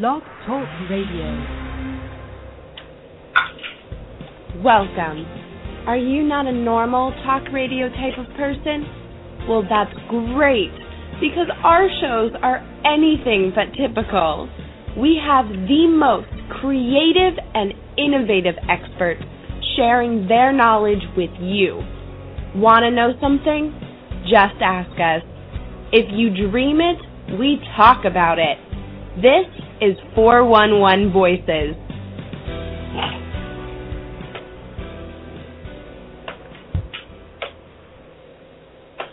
Blog Talk Radio. Welcome. Are you not a normal talk radio type of person? Well, that's great because our shows are anything but typical. We have the most creative and innovative experts sharing their knowledge with you. Want to know something? Just ask us. If you dream it, we talk about it. This is 411 Voices.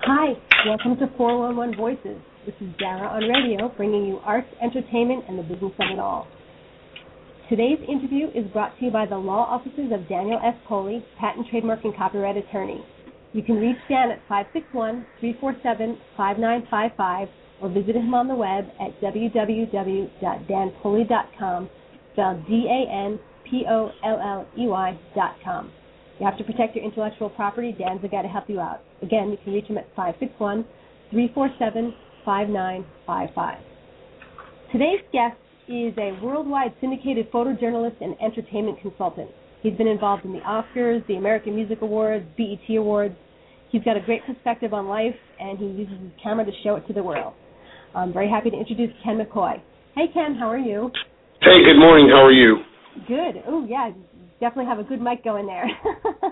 Hi, welcome to 411 Voices. This is Dara on radio, bringing you arts, entertainment, and the business of it all. Today's interview is brought to you by the law offices of Daniel S. Polley, patent, trademark, and copyright attorney. You can reach Dan at 561-347-5955 or visit him on the web at www.danpolley.com, spelled D-A-N-P-O-L-L-E-Y dot com. You have to protect your intellectual property. Dan's the guy to help you out. Again, you can reach him at 561-347-5955. Today's guest is a worldwide syndicated photojournalist and entertainment consultant. He's been involved in the Oscars, the American Music Awards, BET Awards. He's got a great perspective on life, and he uses his camera to show it to the world. I'm very happy to introduce Ken McCoy. Hey, Ken, how are you? Hey, good morning. How are you? Good. Oh, yeah, definitely have a good mic going there.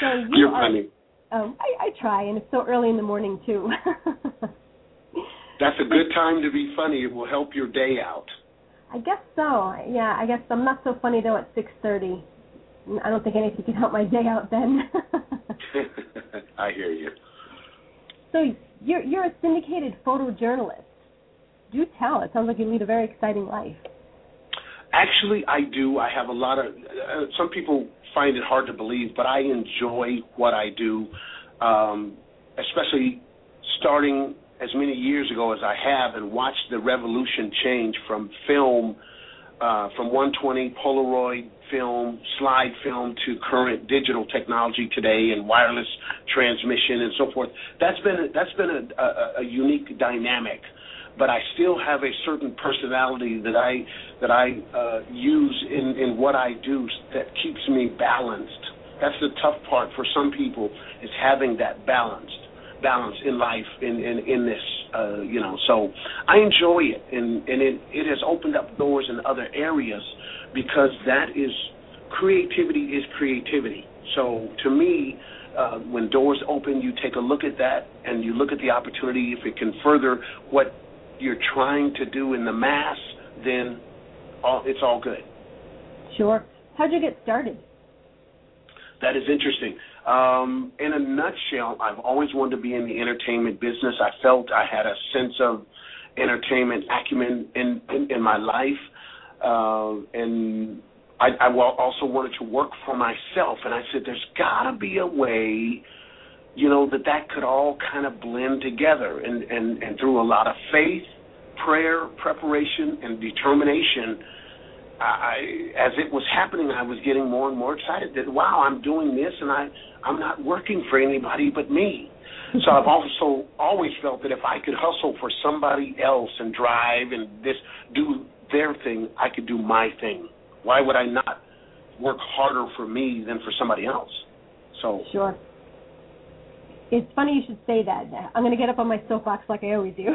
so you You're are, funny. Um, I, I try, and it's so early in the morning too. That's a good time to be funny. It will help your day out. I guess so. Yeah, I guess I'm not so funny though at six thirty. I don't think anything can help my day out then. I hear you. So you're you're a syndicated photojournalist. Do tell. It sounds like you lead a very exciting life. Actually, I do. I have a lot of. Uh, some people find it hard to believe, but I enjoy what I do, um, especially starting as many years ago as I have and watched the revolution change from film, uh, from 120 Polaroid film, slide film to current digital technology today and wireless transmission and so forth. That's been that's been a, a, a unique dynamic but I still have a certain personality that I that I uh, use in in what I do that keeps me balanced. That's the tough part for some people is having that balanced balance in life in in in this uh, you know. So I enjoy it, and and it it has opened up doors in other areas because that is creativity is creativity. So to me. Uh, when doors open, you take a look at that and you look at the opportunity. If it can further what you're trying to do in the mass, then all, it's all good. Sure. How'd you get started? That is interesting. Um, in a nutshell, I've always wanted to be in the entertainment business. I felt I had a sense of entertainment acumen in in, in my life, uh, and I, I also wanted to work for myself. And I said, "There's got to be a way." you know that that could all kind of blend together and and and through a lot of faith prayer preparation and determination I, as it was happening i was getting more and more excited that wow i'm doing this and i i'm not working for anybody but me so i've also always felt that if i could hustle for somebody else and drive and this do their thing i could do my thing why would i not work harder for me than for somebody else so Sure. It's funny you should say that. I'm going to get up on my soapbox like I always do.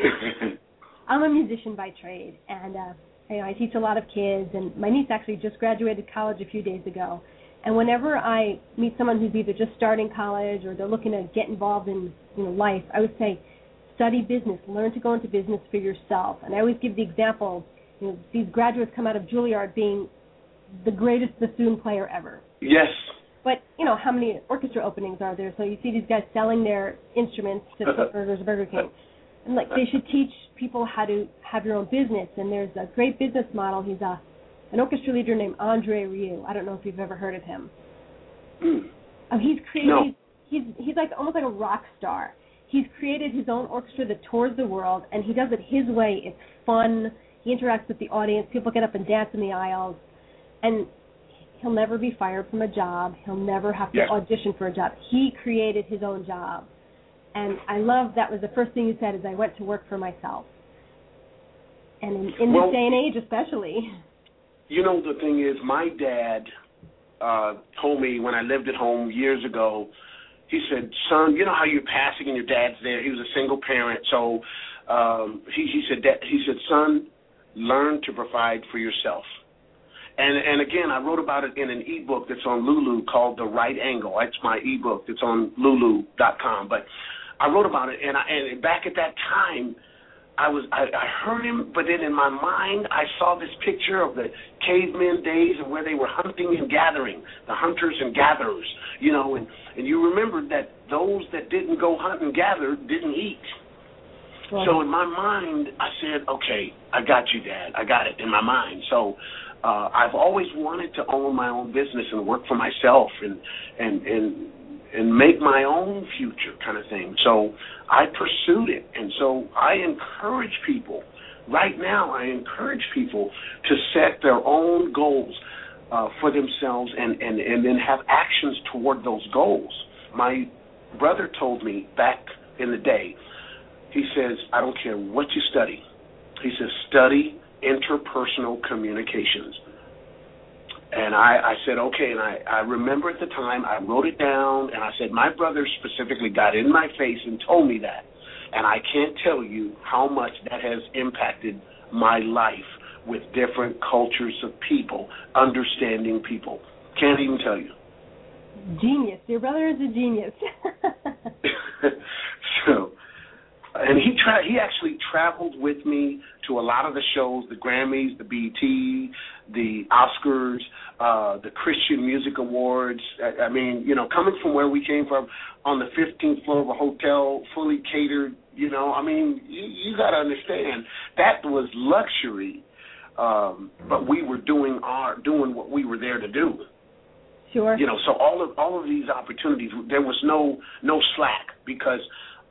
I'm a musician by trade, and uh, you know I teach a lot of kids. And my niece actually just graduated college a few days ago. And whenever I meet someone who's either just starting college or they're looking to get involved in you know life, I would say study business, learn to go into business for yourself. And I always give the example, you know, these graduates come out of Juilliard being the greatest bassoon player ever. yes But you know, how many orchestra openings are there? So you see these guys selling their instruments to Burgers, Burger King, and like they should teach people how to have your own business. And there's a great business model. He's a an orchestra leader named Andre Rieu. I don't know if you've ever heard of him. Mm. Oh, he's created. No. He's he's like almost like a rock star. He's created his own orchestra that tours the world, and he does it his way. It's fun. He interacts with the audience. People get up and dance in the aisles, and he'll never be fired from a job. He'll never have to Yeah. audition for a job. He created his own job, And I love that was the first thing you said is I went to work for myself. And in, in Well- this day and age, especially. You know, the thing is, my dad uh, told me when I lived at home years ago. He said, "Son, you know how you're passing and your dad's there. He was a single parent, so um, he, he said that he said, son, learn to provide for yourself." And and again, I wrote about it in an ebook that's on Lulu called The Right Angle. That's my ebook. It's on Lulu.com. But I wrote about it, and I, and back at that time, I was I, I heard him, but then in my mind I saw this picture of the caveman days and where they were hunting and gathering, the hunters and gatherers, you know, and and you remembered that those that didn't go hunt and gather didn't eat. So in my mind, I said, "Okay, I got you, Dad. I got it in my mind." So uh, I've always wanted to own my own business and work for myself and and and and make my own future kind of thing. So I pursued it, and so I encourage people. Right now, I encourage people to set their own goals uh, for themselves and, and, and then have actions toward those goals. My brother told me back in the day, he says, I don't care what you study. He says, study interpersonal communications. And I, I said, okay. And I, I remember at the time, I wrote it down, and I said, my brother specifically got in my face and told me that. And I can't tell you how much that has impacted my life with different cultures of people, understanding people. Can't even tell you. Genius. Your brother is a genius. so, and he tra- he actually traveled with me to a lot of the shows, the Grammys, the BET, the Oscars, uh, the Christian Music Awards. I, I mean, you know, coming from where we came from, on the 15th floor of a hotel, fully catered. You know, I mean, you, you got to understand that was luxury, um, but we were doing our doing what we were there to do. sure. You know, so all of all of these opportunities, there was no no slack because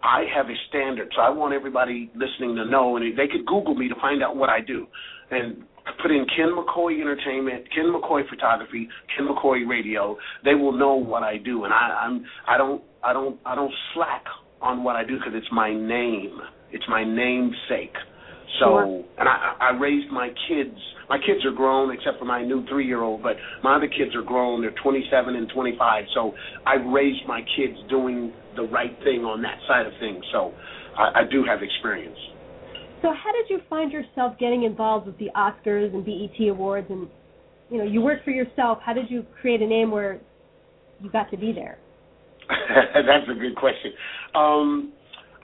I have a standard. So I want everybody listening to know, and they could Google me to find out what I do, and put in Ken McCoy Entertainment, Ken McCoy Photography, Ken McCoy Radio. They will know what I do, and I, I'm I don't I don't I don't slack on what I do because it's my name. It's my namesake. So, Sure. and I, I raised my kids. My kids are grown, except for my new three-year-old. But my other kids are grown. They're 27 and 25. So I raised my kids doing the right thing on that side of things. So I, I do have experience. So how did you find yourself getting involved with the Oscars and BET awards and you know, you work for yourself. How did you create a name where you got to be there? That's a good question. Um,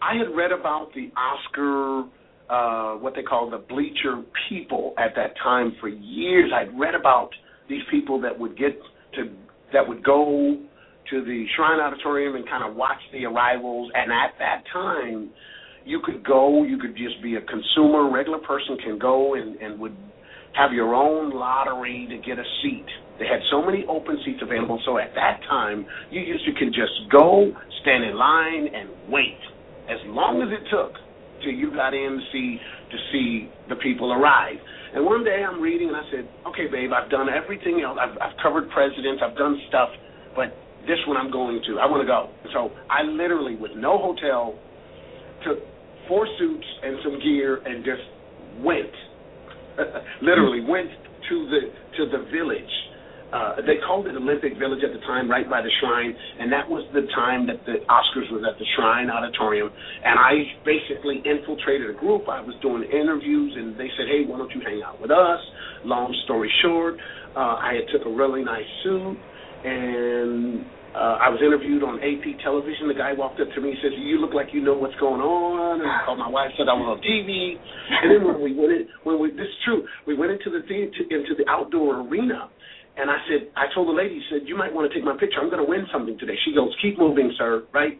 I had read about the Oscar, uh, what they call the bleacher people at that time for years. I'd read about these people that would get to that would go to the Shrine Auditorium and kind of watch the arrivals. And at that time, you could go. You could just be a consumer, regular person can go and and would have your own lottery to get a seat. They had so many open seats available, so at that time, you used to can just go, stand in line, and wait as long as it took till you got in to see to see the people arrive. And one day I'm reading and I said, "Okay, babe, I've done everything else. I've, I've covered presidents. I've done stuff, but this one I'm going to. I want to go." So I literally, with no hotel, took four suits and some gear and just went. literally went to the to the village. Uh, they called it Olympic Village at the time, right by the shrine, and that was the time that the Oscars was at the Shrine Auditorium. And I basically infiltrated a group. I was doing interviews, and they said, "Hey, why don't you hang out with us?" Long story short, uh, I had took a really nice suit, and uh, I was interviewed on AP television. The guy walked up to me and says, "You look like you know what's going on." And called my wife, said I was on TV. And then when we went in, when we this is true, we went into the theater, into the outdoor arena. And I said, I told the lady, said, you might want to take my picture. I'm going to win something today. She goes, keep moving, sir, right?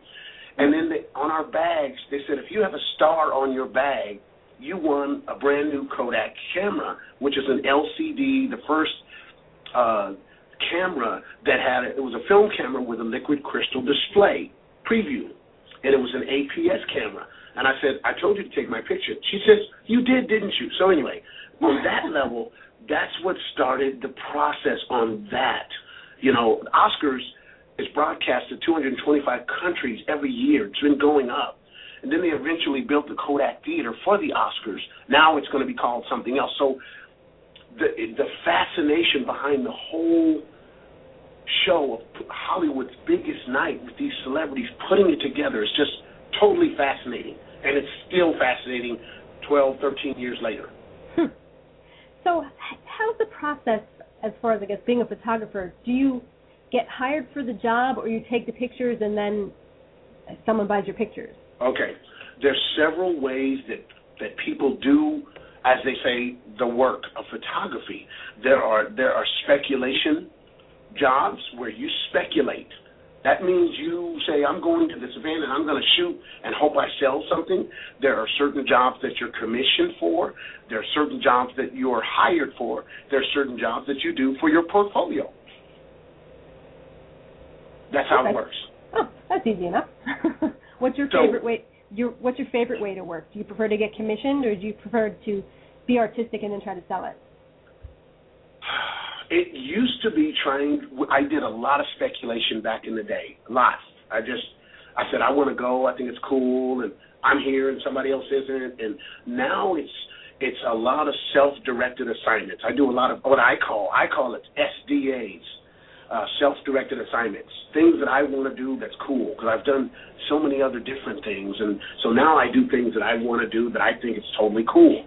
And then they, on our bags, they said, if you have a star on your bag, you won a brand new Kodak camera, which is an LCD, the first uh, camera that had it was a film camera with a liquid crystal display preview, and it was an APS camera. And I said, I told you to take my picture. She says, you did, didn't you? So anyway, on that level, that's what started the process on that. You know, Oscars, It's broadcast to 225 countries every year. It's been going up. And then they eventually built the Kodak Theater for the Oscars. Now it's going to be called something else. So the the fascination behind the whole show of Hollywood's biggest night with these celebrities putting it together is just totally fascinating. And it's still fascinating 12, 13 years later. Hmm. So, how's the process as far as I guess being a photographer? Do you get hired for the job, or you take the pictures and then someone buys your pictures? Okay, there's several ways that that people do, as they say, the work of photography. There are there are speculation jobs where you speculate. That means you say, I'm going to this event and I'm going to shoot and hope I sell something. There are certain jobs that you're commissioned for. There are certain jobs that you are hired for. There are certain jobs that you do for your portfolio. That's how okay. it works. Oh, that's easy enough. what's your so, favorite way? Your what's your favorite way to work? Do you prefer to get commissioned, or do you prefer to be artistic and then try to sell it? It used to be trying. I did a lot of speculation back in the day. Lots. I just, I said I want to go. I think it's cool, and I'm here, and somebody else isn't. And now it's it's a lot of self-directed assignments. I do a lot of what I call I call it SDAs, uh, self-directed assignments. Things that I want to do that's cool because I've done so many other different things, and so now I do things that I want to do that I think it's totally cool.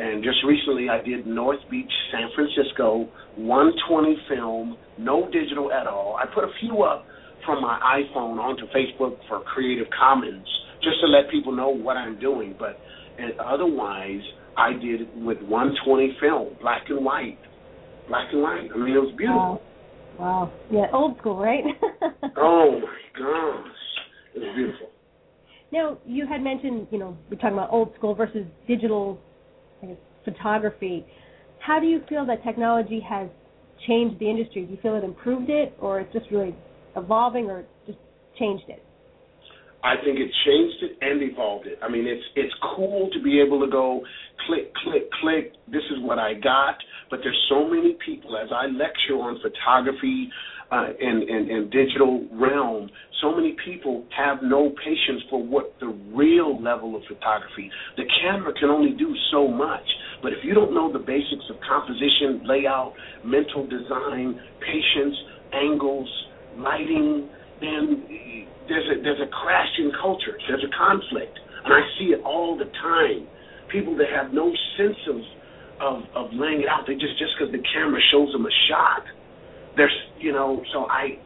And just recently, I did North Beach, San Francisco, 120 film, no digital at all. I put a few up from my iPhone onto Facebook for Creative Commons just to let people know what I'm doing. But and otherwise, I did it with 120 film, black and white, black and white. I mean, it was beautiful. Wow, wow. yeah, old school, right? oh my gosh, it was beautiful. Now, you had mentioned, you know, we're talking about old school versus digital photography. How do you feel that technology has changed the industry? Do you feel it improved it, or it's just really evolving, or just changed it? I think it changed it and evolved it. I mean, it's it's cool to be able to go click, click, click. This is what I got. But there's so many people as I lecture on photography, uh, and, and, and digital realm, so many people have no patience for what the real level of photography. The camera can only do so much, but if you don't know the basics of composition, layout, mental design, patience, angles, lighting, then there's a there's a crash in culture. There's a conflict, and I see it all the time. People that have no sense of of, of laying it out, they just just because the camera shows them a shot there's you know so i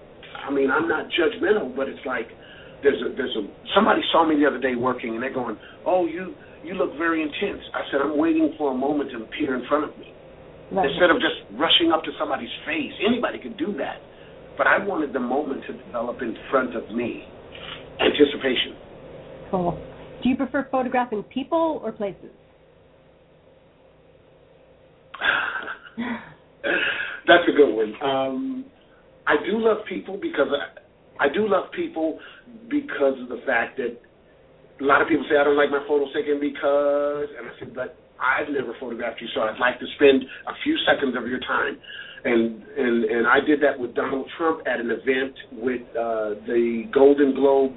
i mean i'm not judgmental but it's like there's a there's a somebody saw me the other day working and they're going oh you you look very intense. I said i'm waiting for a moment to appear in front of me. Right. instead of just rushing up to somebody's face. Anybody could do that. But i wanted the moment to develop in front of me. Anticipation. Cool. Do you prefer photographing people or places That's a good one. Um, I do love people because I, I do love people because of the fact that a lot of people say I don't like my photos taken because, and I said, but I've never photographed you, so I'd like to spend a few seconds of your time. And and and I did that with Donald Trump at an event with uh, the Golden Globe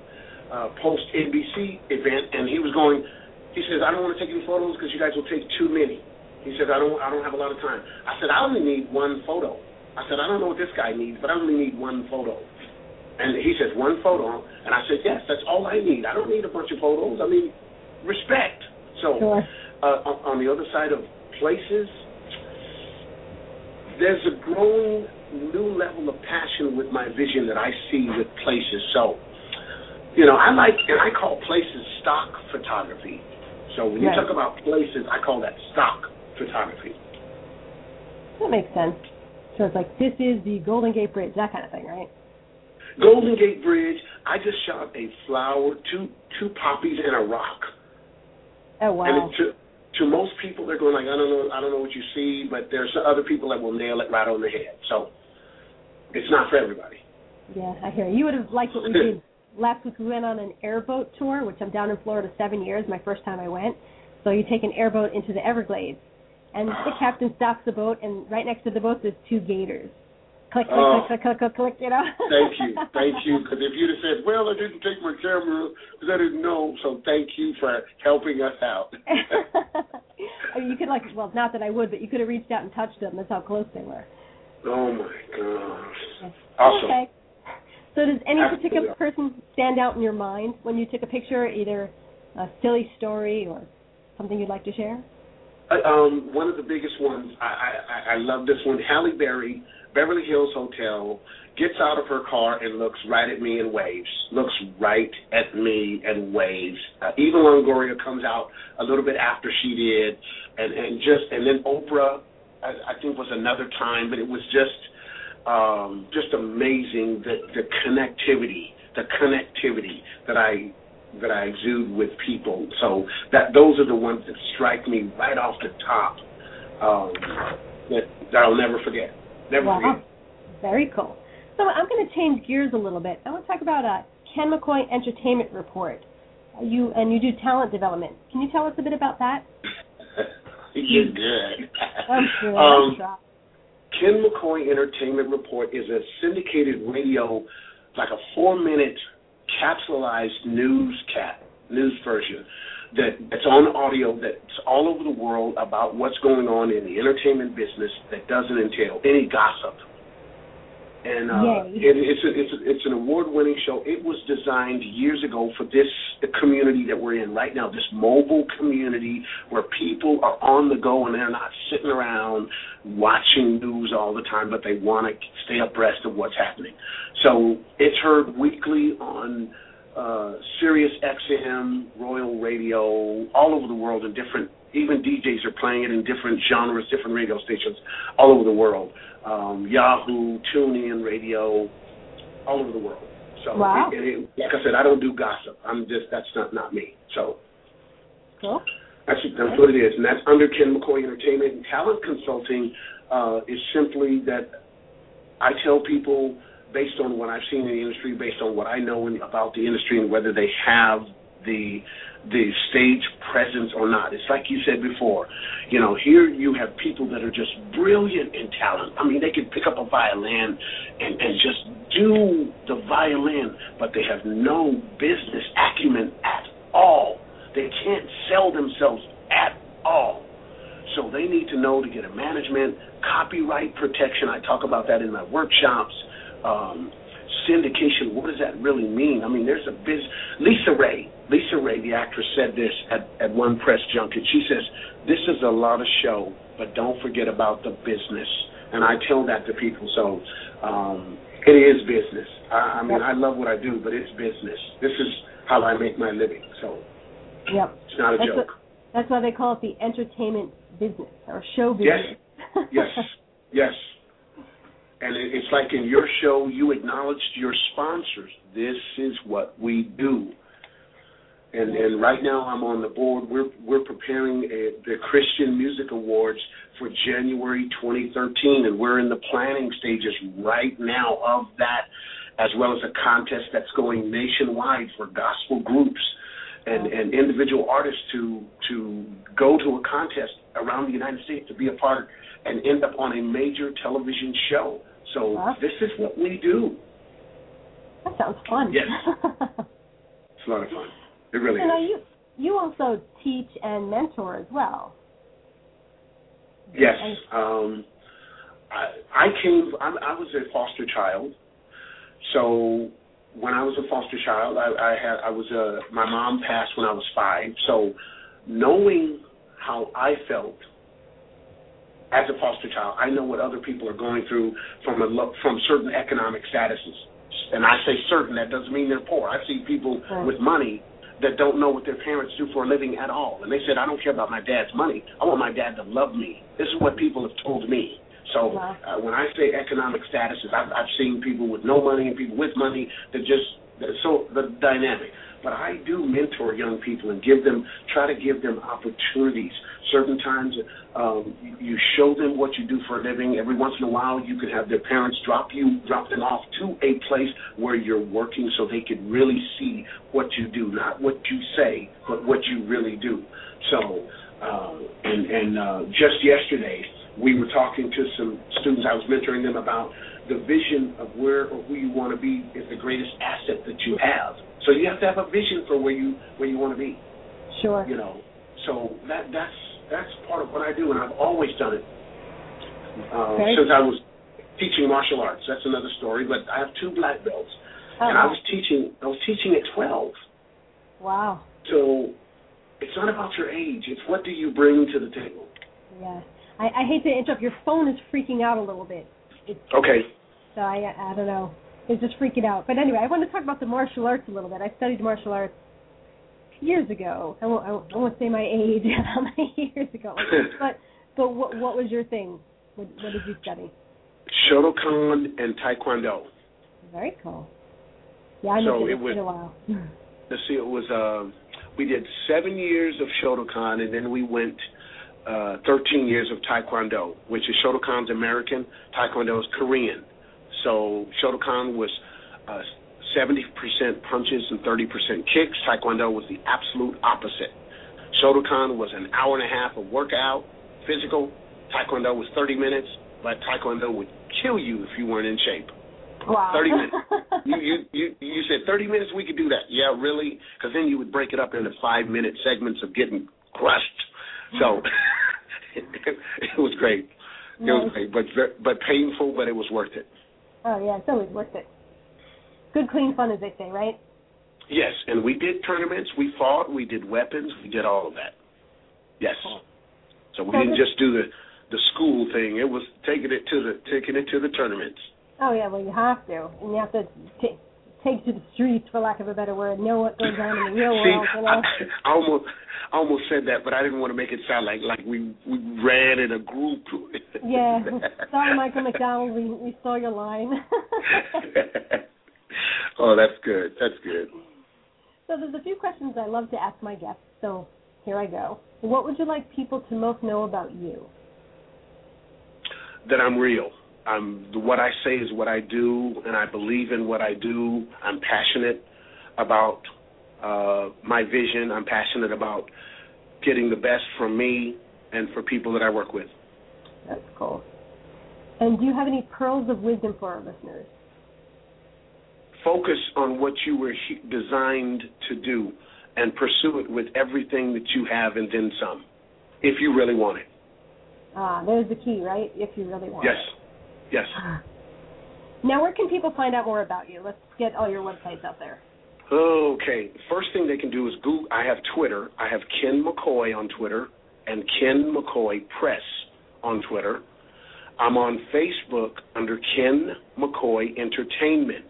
uh, post NBC event, and he was going. He says, I don't want to take any photos because you guys will take too many. He said, I don't, I don't have a lot of time. I said, I only need one photo. I said, I don't know what this guy needs, but I only need one photo. And he says, one photo. And I said, yes, that's all I need. I don't need a bunch of photos. I mean, respect. So, sure. uh, on, on the other side of places, there's a growing new level of passion with my vision that I see with places. So, you know, I like, and I call places stock photography. So when you right. talk about places, I call that stock photography. That makes sense. So it's like this is the Golden Gate Bridge, that kind of thing, right? Golden Gate Bridge. I just shot a flower, two two poppies, and a rock. Oh wow! And to to most people, they're going like, I don't know, I don't know what you see, but there's other people that will nail it right on the head. So it's not for everybody. Yeah, I hear you. You would have liked what we did last week. We went on an airboat tour, which I'm down in Florida seven years. My first time I went. So you take an airboat into the Everglades, and the captain stops the boat, and right next to the boat there's two gators. click, click, uh, click, click, click, click, you know. thank you, thank you. Because if you'd have said, "Well, I didn't take my camera because I didn't know," so thank you for helping us out. I mean, you could like, well, not that I would, but you could have reached out and touched them. That's how close they were. Oh my gosh! Awesome. Okay. So, does any particular person stand out in your mind when you took a picture, either a silly story or something you'd like to share? Uh, um, one of the biggest ones, I, I, I love this one. Halle Berry, Beverly Hills Hotel, gets out of her car and looks right at me and waves. Looks right at me and waves. Uh, Eva Longoria comes out a little bit after she did, and and just and then Oprah, I, I think was another time, but it was just um, just amazing the the connectivity, the connectivity that I that I exude with people. So that those are the ones that strike me right off the top. Um, that that I'll never forget. Never wow. forget. Very cool. So I'm going to change gears a little bit. I want to talk about a Ken McCoy Entertainment Report. You and you do talent development. Can you tell us a bit about that? You're good. I'm sure. Um, Ken McCoy Entertainment Report is a syndicated radio, like a four-minute capsulized newscat news version that that's on audio that's all over the world about what's going on in the entertainment business that doesn't entail any gossip. And uh, it, it's a, it's a, it's an award-winning show. It was designed years ago for this the community that we're in right now, this mobile community where people are on the go and they're not sitting around watching news all the time, but they want to stay abreast of what's happening. So it's heard weekly on uh, Sirius XM, Royal Radio, all over the world, in different. Even DJs are playing it in different genres, different radio stations all over the world. Um, Yahoo, TuneIn Radio, all over the world. So, wow. it, it, like I said, I don't do gossip. I'm just that's not not me. So, cool. That's, that's what it is, and that's under Ken McCoy Entertainment and Talent Consulting. Uh, is simply that I tell people based on what I've seen in the industry, based on what I know in, about the industry, and whether they have the the stage presence or not. It's like you said before. You know, here you have people that are just brilliant in talent. I mean, they can pick up a violin and, and just do the violin, but they have no business acumen at all. They can't sell themselves at all. So they need to know to get a management, copyright protection. I talk about that in my workshops um, syndication, what does that really mean? I mean, there's a biz. Lisa Ray, Lisa Ray, the actress, said this at, at one press junket. She says, "This is a lot of show, but don't forget about the business." And I tell that to people. So um, it is business. I, I mean, I love what I do, but it's business. This is how I make my living. So yep. it's not a that's joke. What, that's why they call it the entertainment business or show business. Yes. yes. Yes and it's like in your show you acknowledged your sponsors. This is what we do. And and right now I'm on the board. We're we're preparing a, the Christian Music Awards for January 2013 and we're in the planning stages right now of that as well as a contest that's going nationwide for gospel groups and, and individual artists to to go to a contest around the United States to be a part and end up on a major television show. So huh? this is what we do. That sounds fun. Yes. it's a lot of fun. It really you is. You you also teach and mentor as well. Yes. Um, I, I came. I, I was a foster child, so when I was a foster child, I, I had I was a my mom passed when I was five. So knowing how I felt as a foster child, I know what other people are going through from a from certain economic statuses. And I say certain, that doesn't mean they're poor. I see people right. with money that don't know what their parents do for a living at all. And they said, I don't care about my dad's money. I want my dad to love me. This is what people have told me. So uh, when I say economic statuses, I've, I've seen people with no money and people with money that just so the dynamic. But I do mentor young people and give them, try to give them opportunities. Certain times, um, you show them what you do for a living. Every once in a while, you can have their parents drop you, drop them off to a place where you're working, so they can really see what you do, not what you say, but what you really do. So, uh, and and uh, just yesterday, we were talking to some students. I was mentoring them about the vision of where or who you want to be is the greatest asset that you have. So you have to have a vision for where you where you want to be. Sure. You know, so that that's that's part of what I do, and I've always done it uh, since I was teaching martial arts. That's another story. But I have two black belts, oh, and I was teaching. I was teaching at twelve. Wow. So it's not about your age. It's what do you bring to the table. Yeah. I, I hate to interrupt. Your phone is freaking out a little bit. It's, okay. So I I don't know. It's just freaking out. But anyway, I want to talk about the martial arts a little bit. I studied martial arts years ago. I won't, I won't say my age, how many years ago. but but what what was your thing? What, what did you study? Shotokan and Taekwondo. Very cool. Yeah, I so it, it was a while. let's see, it was uh, we did seven years of Shotokan, and then we went uh, 13 years of Taekwondo, which is Shotokan's American, Taekwondo is Korean. So Shotokan was uh, 70% punches and 30% kicks. Taekwondo was the absolute opposite. Shotokan was an hour and a half of workout, physical. Taekwondo was 30 minutes, but Taekwondo would kill you if you weren't in shape. Wow. 30 minutes. you, you you you said 30 minutes we could do that. Yeah, really? Because then you would break it up into five minute segments of getting crushed. So it, it was great. It was great, but but painful, but it was worth it. Oh yeah, it's always worth it. Good, clean fun, as they say, right? Yes, and we did tournaments. We fought. We did weapons. We did all of that. Yes. Cool. So we so didn't just do the the school thing. It was taking it to the taking it to the tournaments. Oh yeah, well you have to, and you have to t- take to the streets, for lack of a better word, know what goes on in the real See, world. You know? I, I almost I almost said that, but I didn't want to make it sound like like we we ran in a group. yeah, sorry, Michael McDonald, we we saw your line. oh, that's good. That's good. So there's a few questions I love to ask my guests. So here I go. What would you like people to most know about you? That I'm real. I'm what I say is what I do, and I believe in what I do. I'm passionate about uh, my vision. I'm passionate about getting the best from me and for people that I work with. That's cool. And do you have any pearls of wisdom for our listeners? Focus on what you were designed to do and pursue it with everything that you have and then some, if you really want it. Ah, there's the key, right? If you really want yes. it. Yes. Now, where can people find out more about you? Let's get all your websites out there. Okay. First thing they can do is Google. I have Twitter. I have Ken McCoy on Twitter and Ken McCoy Press on Twitter. I'm on Facebook under Ken McCoy Entertainment.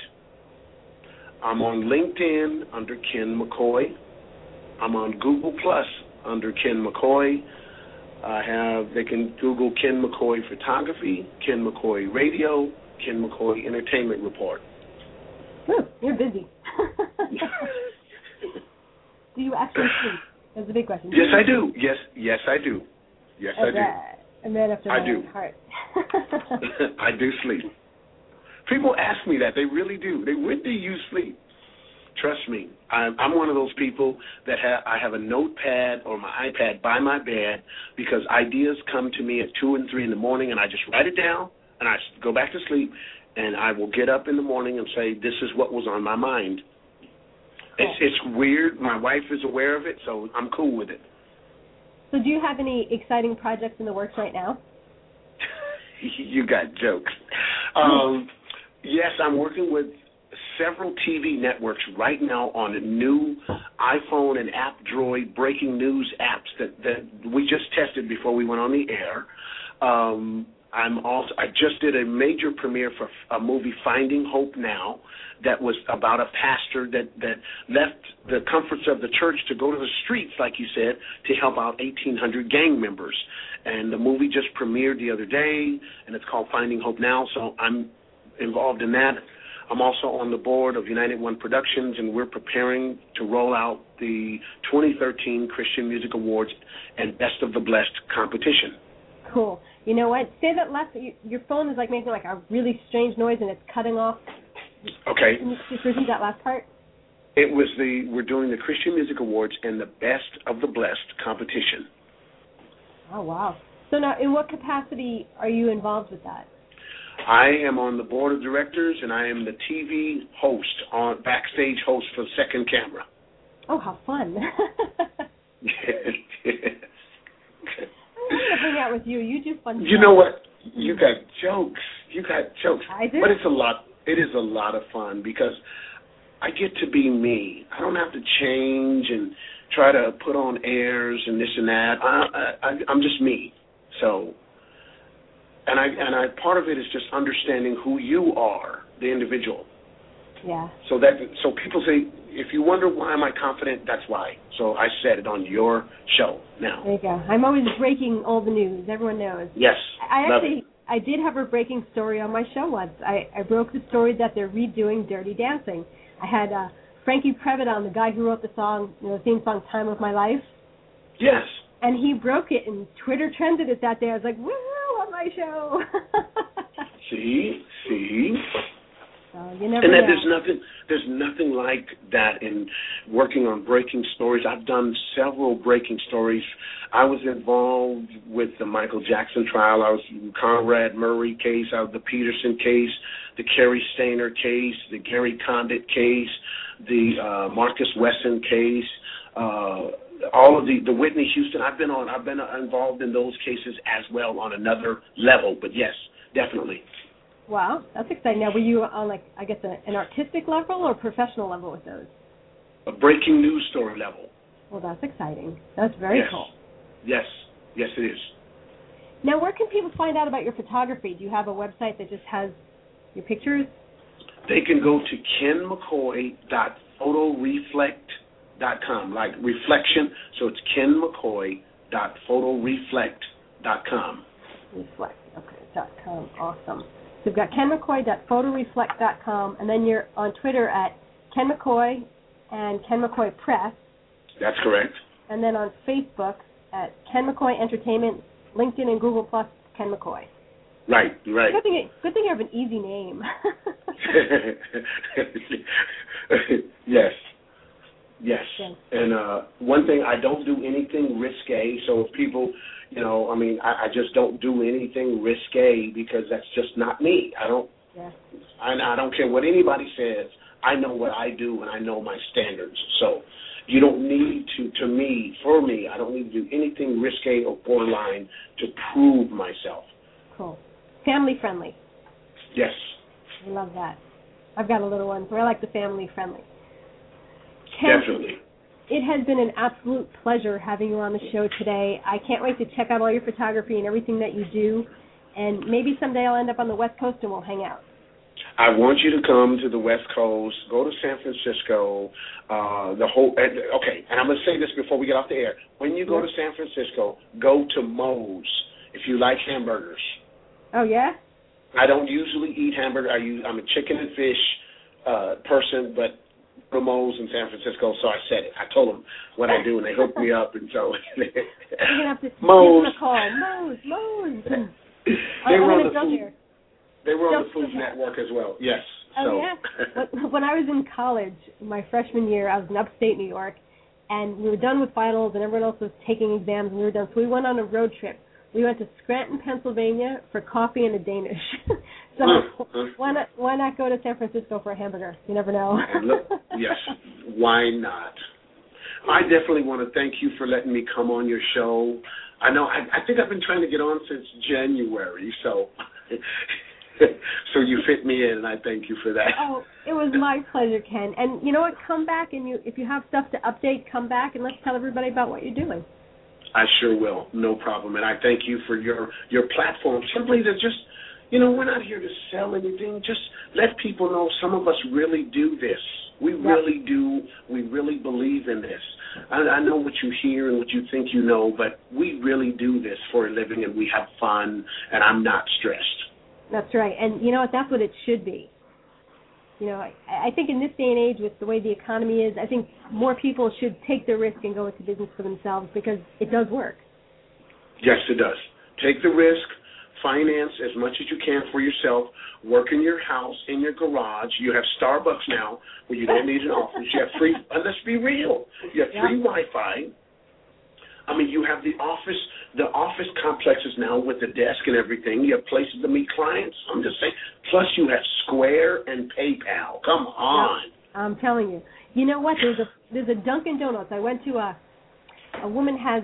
I'm on LinkedIn under Ken McCoy. I'm on Google Plus under Ken McCoy. I have they can Google Ken McCoy Photography, Ken McCoy Radio, Ken McCoy Entertainment Report. Ooh, you're busy. do you actually sleep? That's a big question. yes, I do. Yes, yes, I do. Yes, I do. A man after my own heart. I do sleep. People ask me that. They really do. They when do you sleep? Trust me, I'm, I'm one of those people that have I have a notepad or my iPad by my bed because ideas come to me at two and three in the morning, and I just write it down and I go back to sleep, and I will get up in the morning and say, "This is what was on my mind." It's it's weird. My wife is aware of it, so I'm cool with it. So, do you have any exciting projects in the works right now? you got jokes. Um, yes, I'm working with several TV networks right now on new iPhone and App Droid breaking news apps that that we just tested before we went on the air. Um, I'm also I just did a major premiere for a movie Finding Hope Now that was about a pastor that that left the comforts of the church to go to the streets like you said to help out 1800 gang members and the movie just premiered the other day and it's called Finding Hope Now so I'm involved in that I'm also on the board of United One Productions, and we're preparing to roll out the 2013 Christian Music Awards and Best of the Blessed competition. Cool. You know what? Say that last. Your phone is like making like a really strange noise, and it's cutting off. Okay. Can you just repeat that last part? It was the we're doing the Christian Music Awards and the Best of the Blessed competition. Oh wow! So now, in what capacity are you involved with that? I am on the board of directors, and I am the TV host on backstage host for Second Camera. Oh, how fun! I want to hang out with you. You do fun. You stuff. know what? You got jokes. You got jokes. I do. But it's a lot. It is a lot of fun because I get to be me. I don't have to change and try to put on airs and this and that. I, I, I'm just me. So, and I and I part of it is just understanding who you are, the individual. Yeah. So that so people say, if you wonder why am I confident, that's why. So I said it on your show now. There you go. I'm always breaking all the news. Everyone knows. Yes, I love actually it. I did have a breaking story on my show once. I, I broke the story that they're redoing Dirty Dancing. I had uh, Franke Previte on, the guy who wrote the song, you know, the theme song "Time of My Life," Yes. and he broke it, and Twitter trended it that day. I was like, "Woo!" On my show. See, see. so and that there's nothing there's nothing like that in working on breaking stories. I've done several breaking stories. I was involved with the michael jackson trial. I was in conrad murray case I was the peterson case the Cary Stayner case the gary condit case the uh marcus wesson case uh all of the the whitney houston i've been on i've been uh, involved in those cases as well on another level but yes definitely Wow, that's exciting. Now, were you on like I guess a, an artistic level or professional level with those? a breaking news story level Well, that's exciting. That's very Yes. cool. Yes, yes, it is. Now, where can people find out about your photography? Do you have a website that just has your pictures? They can go to kenmccoy.photoreflect.com, like reflection. So it's kenmccoy.photoreflect.com. Reflect. Okay. Dot com. Awesome. So you've got kenmccoy dot photoreflect dot com and then you're on Twitter at Ken McCoy and Ken McCoy Press, That's correct. and then on Facebook at Ken McCoy Entertainment, LinkedIn and Google Plus Ken McCoy. Right, right. Good thing, good thing you have an easy name. yes. Yes. And uh one thing I don't do anything risque. So if people you know, I mean, I, I just don't do anything risque because that's just not me. I don't yeah. I, I don't care what anybody says. I know what I do and I know my standards. So you don't need to, to me, for me, I don't need to do anything risque or borderline to prove myself. Cool. Family friendly. Yes. I love that. I've got a little one, so I like the family friendly. Ken, Definitely. It has been an absolute pleasure having you on the show today. I can't wait to check out all your photography and everything that you do. And maybe someday I'll end up on the West Coast and we'll hang out. I want you to come to the West Coast, go to San Francisco, uh, the whole. and- Okay, and I'm going to say this before we get off the air. When you go to San Francisco, go to Moe's if you like hamburgers. Oh yeah? I don't usually eat hamburger. I use, I'm a chicken and fish uh, person, but Moe's in San Francisco, so I said it. I told them what I do, and they hooked me up, and so You're gonna have to Moe's. a call. Moe's, Moe's. they were on the food. They were on the Food. Network as well. Yes. Oh so. yeah. When, when I was in college, my freshman year, I was in upstate New York, and we were done with finals, and everyone else was taking exams, and we were done. So we went on a road trip. We went to Scranton, Pennsylvania, for coffee and a Danish. so why not why not go to San Francisco for a hamburger? You never know. Oh, Look, yes, why not? I definitely want to thank you for letting me come on your show. I know I, I think I've been trying to get on since January, so so you fit me in, and I thank you for that. Oh, it was my pleasure, Ken. And you know what? Come back, and you if you have stuff to update, come back and let's tell everybody about what you're doing. I sure will, no problem. And I thank you for your your platform. Simply to just, you know, we're not here to sell anything. Just let people know some of us really do this. We really do. We really believe in this. I, I know what you hear and what you think you know, but we really do this for a living, and we have fun. And I'm not stressed. That's right. And you know what? That's what it should be. You know, I, I think in this day and age, with the way the economy is, I think more people should take the risk and go into business for themselves because it does work. Yes, it does. Take the risk. Finance as much as you can for yourself. Work in your house, in your garage. You have Starbucks now, where you don't need an office. You have free. And let's be real. You have free Wi-Fi. I mean, you have the office, the office complexes now with the desk and everything. You have places to meet clients. I'm just saying. Plus, you have Square and PayPal. Come on. I'm telling you. You know what? There's a there's a Dunkin' Donuts. I went to a a woman has,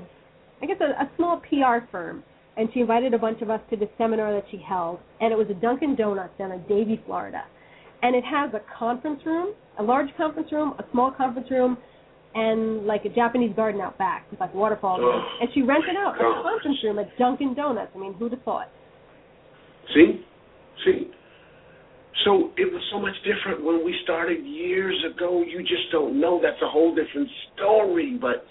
I guess, a, a small PR firm, and she invited a bunch of us to the seminar that she held, and it was a Dunkin' Donuts down in Davie, Florida, and it has a conference room, a large conference room, a small conference room, and like a Japanese garden out back with like waterfalls. Oh, and she rented out God. a conference room at Dunkin' Donuts. I mean, who'd have thought? See, see. So it was so much different when we started years ago. You just don't know. That's a whole different story. But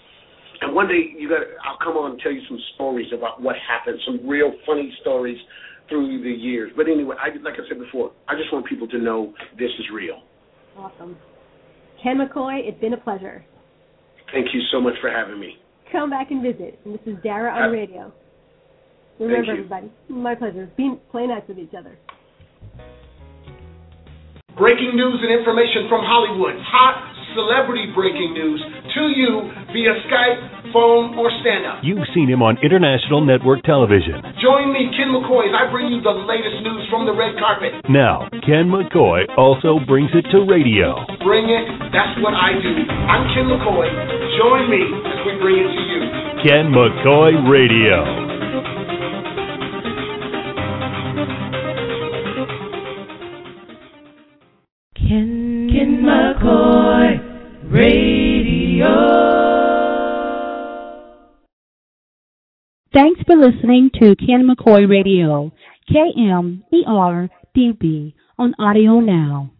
and one day you got. I'll come on and tell you some stories about what happened. Some real funny stories through the years. But anyway, I like I said before, I just want people to know this is real. Awesome. Ken McCoy, it's been a pleasure. Thank you so much for having me. Come back and visit. And this is Dara on Uh, radio. Remember, you. everybody, my pleasure. Be play nice with each other. Breaking news and information from Hollywood. Hot celebrity breaking news to you via Skype, phone, or stand up. You've seen him on international network television. Join me, Ken McCoy, as I bring you the latest news from the red carpet. Now, Ken McCoy also brings it to radio. Bring it. That's what I do. I'm Ken McCoy. Join me as we bring it to you. Ken McCoy Radio. For listening to Ken McCoy Radio, KMER DB on Audio Now.